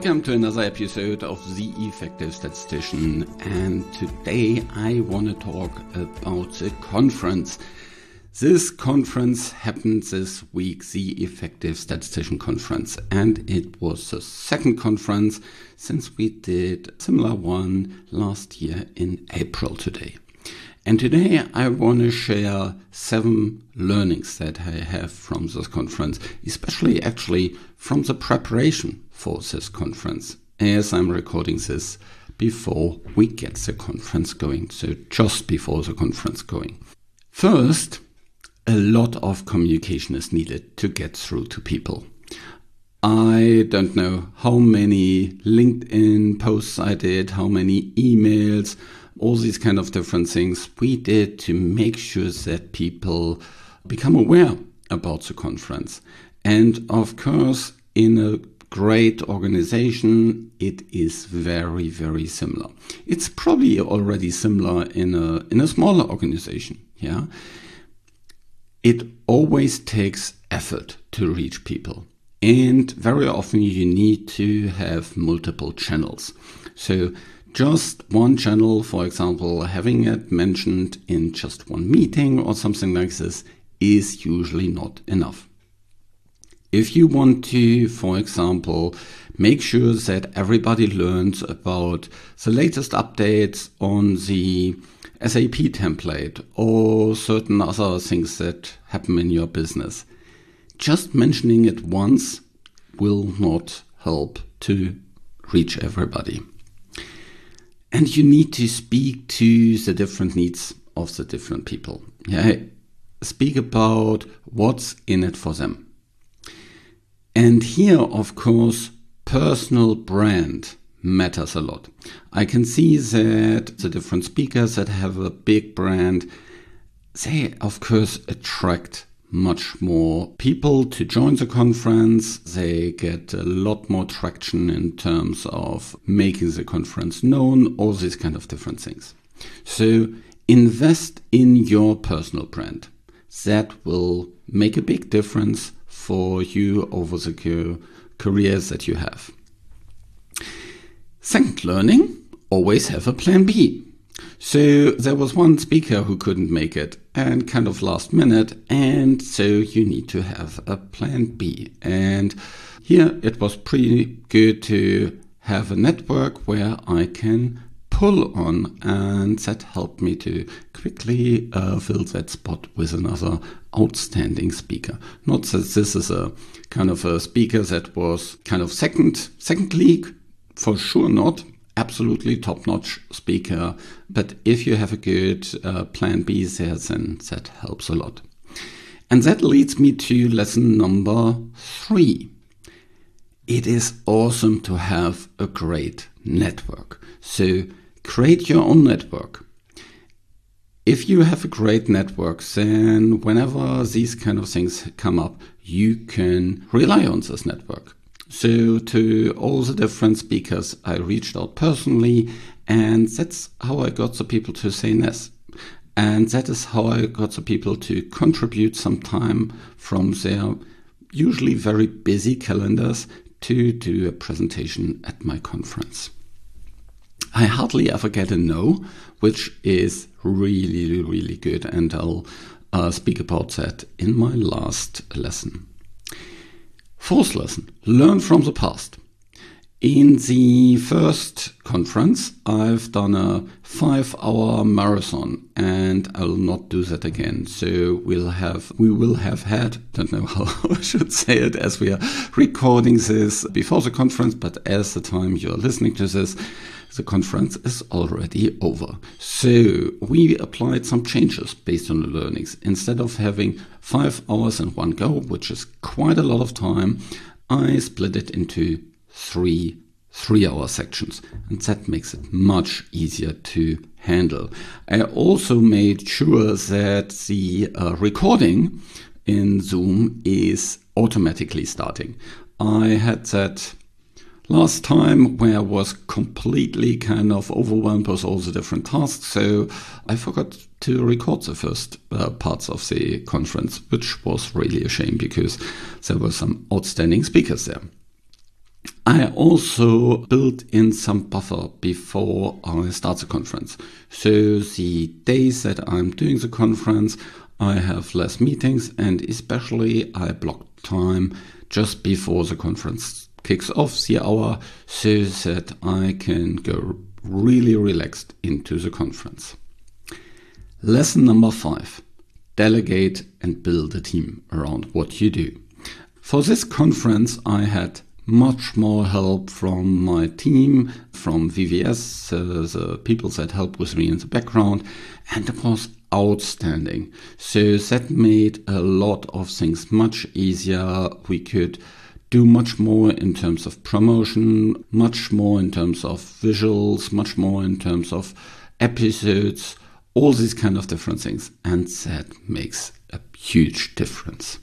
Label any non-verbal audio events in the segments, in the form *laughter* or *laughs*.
Welcome to another episode of The Effective Statistician. And today I want to talk about the conference. This conference happened this week, the Effective Statistician Conference. And it was the second conference since we did a similar one last year in April today. And today I want to share seven learnings that I have from this conference, especially actually from the preparation for this conference, as I'm recording this before we get the conference going, so just before the conference going. First, a lot of communication is needed to get through to people. I don't know how many LinkedIn posts I did, how many emails, all these kind of different things we did to make sure that people become aware about the conference. And of course, in a great organization, it is very, very similar. It's probably already similar in a in a smaller organization. Yeah. It always takes effort to reach people. And very often you need to have multiple channels. So just one channel, for example, having it mentioned in just one meeting or something like this is usually not enough. If you want to, for example, make sure that everybody learns about the latest updates on the SAP template or certain other things that happen in your business, just mentioning it once will not help to reach everybody. And you need to speak to the different needs of the different people. Yeah, speak about what's in it for them. And here, of course, personal brand matters a lot. I can see that the different speakers that have a big brand, they of course attract much more people to join the conference. They get a lot more traction in terms of making the conference known, all these kind of different things. So invest in your personal brand. That will make a big difference for you over the careers that you have. Second learning, always have a plan B. So there was one speaker who couldn't make it and kind of last minute, and so you need to have a plan B. And here it was pretty good to have a network where I can pull on, and that helped me to quickly uh, fill that spot with another outstanding speaker. Not that this is a kind of a speaker that was kind of second second league, for sure not. Absolutely top notch speaker, but if you have a good uh, plan B there, then that helps a lot. And that leads me to lesson number three. It is awesome to have a great network. So create your own network. If you have a great network, then whenever these kind of things come up, you can rely on this network. So, to all the different speakers, I reached out personally, and that's how I got the people to say yes. And that is how I got the people to contribute some time from their usually very busy calendars to do a presentation at my conference. I hardly ever get a no, which is really, really good. And I'll uh, speak about that in my last lesson. Fourth lesson learn from the past. In the first conference, I've done a five hour marathon and I'll not do that again. So we'll have, we will have had, don't know how *laughs* I should say it as we are recording this before the conference, but as the time you're listening to this, the conference is already over. So we applied some changes based on the learnings. Instead of having five hours in one go, which is quite a lot of time, I split it into three three hour sections and that makes it much easier to handle. I also made sure that the uh, recording in Zoom is automatically starting. I had that last time where I was completely kind of overwhelmed with all the different tasks. So I forgot to record the first uh, parts of the conference, which was really a shame because there were some outstanding speakers there. I also built in some buffer before I start the conference. So the days that I'm doing the conference, I have less meetings and especially I block time just before the conference kicks off the hour so that I can go really relaxed into the conference. Lesson number five delegate and build a team around what you do. For this conference, I had much more help from my team, from VVS, uh, the people that help with me in the background, and it was outstanding. So that made a lot of things much easier. We could do much more in terms of promotion, much more in terms of visuals, much more in terms of episodes, all these kind of different things. And that makes a huge difference.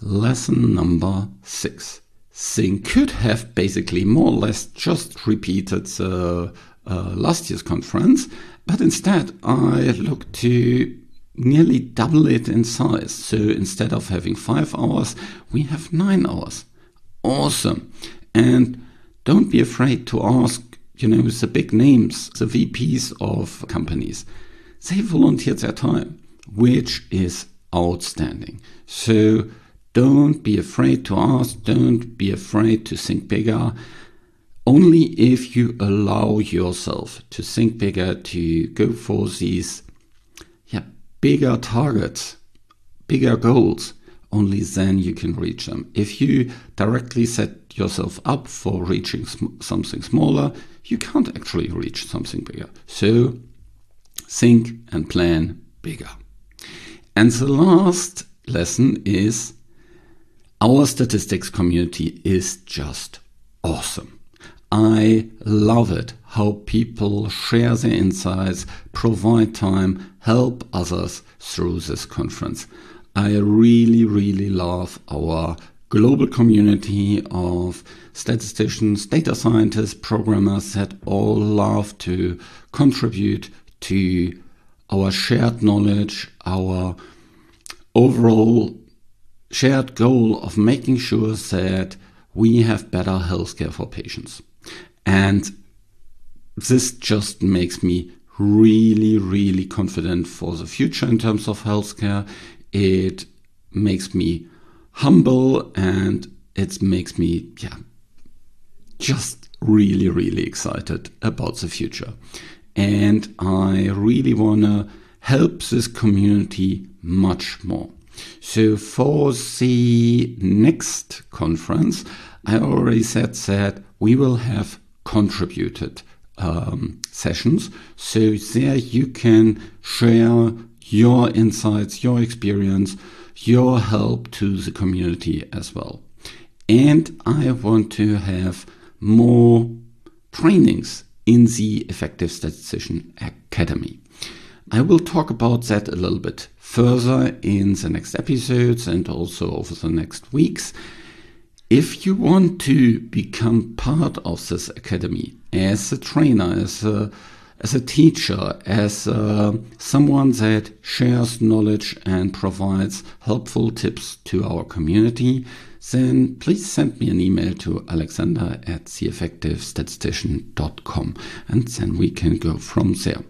Lesson number six. Thing could have basically more or less just repeated uh, last year's conference, but instead I looked to nearly double it in size. So instead of having five hours, we have nine hours. Awesome. And don't be afraid to ask, you know, the big names, the VPs of companies. They volunteered their time, which is outstanding. So don't be afraid to ask. Don't be afraid to think bigger. Only if you allow yourself to think bigger, to go for these yeah, bigger targets, bigger goals, only then you can reach them. If you directly set yourself up for reaching sm- something smaller, you can't actually reach something bigger. So think and plan bigger. And the last lesson is our statistics community is just awesome. I love it how people share their insights, provide time, help others through this conference. I really, really love our global community of statisticians, data scientists, programmers that all love to contribute to our shared knowledge, our overall shared goal of making sure that we have better healthcare for patients. And this just makes me really, really confident for the future in terms of healthcare. It makes me humble and it makes me, yeah, just really, really excited about the future. And I really want to help this community much more. So for the next conference, I already said that we will have contributed um, sessions. So there you can share your insights, your experience, your help to the community as well. And I want to have more trainings in the Effective Statistician Academy. I will talk about that a little bit further in the next episodes and also over the next weeks. If you want to become part of this academy as a trainer, as a as a teacher, as uh, someone that shares knowledge and provides helpful tips to our community, then please send me an email to alexander at theeffectivestatistician.com and then we can go from there.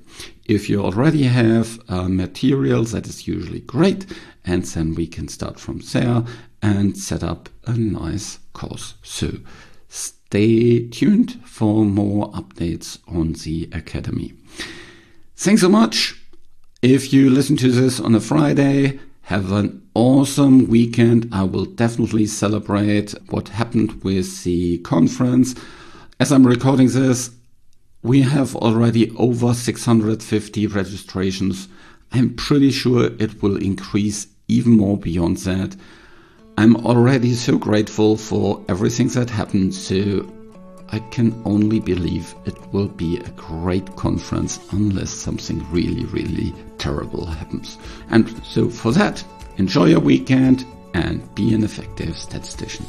If you already have uh, materials, that is usually great, and then we can start from there and set up a nice course. So stay tuned for more updates on the Academy. Thanks so much. If you listen to this on a Friday, have an awesome weekend. I will definitely celebrate what happened with the conference. As I'm recording this, we have already over 650 registrations. I'm pretty sure it will increase even more beyond that. I'm already so grateful for everything that happened, so I can only believe it will be a great conference unless something really, really terrible happens. And so for that, enjoy your weekend and be an effective statistician.